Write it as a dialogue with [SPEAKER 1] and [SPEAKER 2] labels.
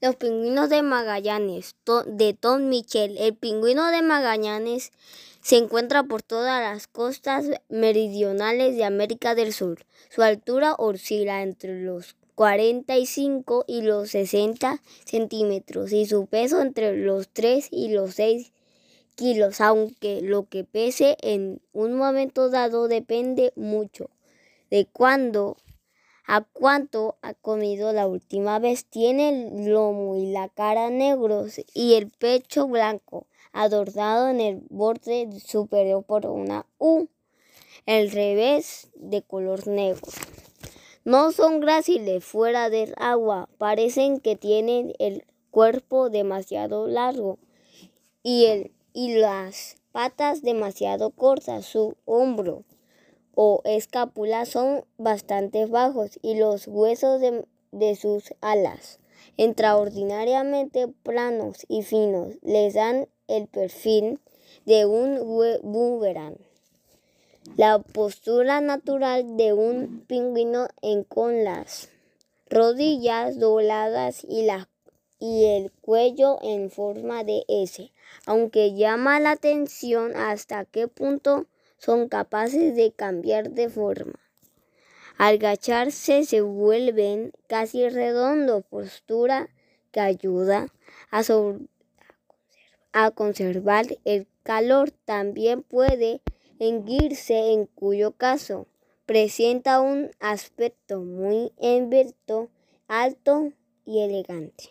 [SPEAKER 1] Los pingüinos de Magallanes, de Tom Michel. El pingüino de Magallanes se encuentra por todas las costas meridionales de América del Sur. Su altura oscila entre los 45 y los 60 centímetros y su peso entre los 3 y los 6 kilos, aunque lo que pese en un momento dado depende mucho de cuándo a cuánto ha comido la última vez. Tiene el lomo y la cara negros y el pecho blanco, adornado en el borde superior por una U, el revés de color negro. No son gráciles fuera del agua, parecen que tienen el cuerpo demasiado largo y, el, y las patas demasiado cortas, su hombro o escápula son bastante bajos y los huesos de, sus alas, extraordinariamente planos y finos, les dan el perfil de un boomerang. La postura natural de un pingüino en con las rodillas dobladas y, la, y el cuello en forma de S, aunque llama la atención hasta qué punto son capaces de cambiar de forma. Al agacharse se vuelven casi redondos, postura que ayuda a, conservar el calor. También puede enguirse, en cuyo caso presenta un aspecto muy envuelto, alto y elegante.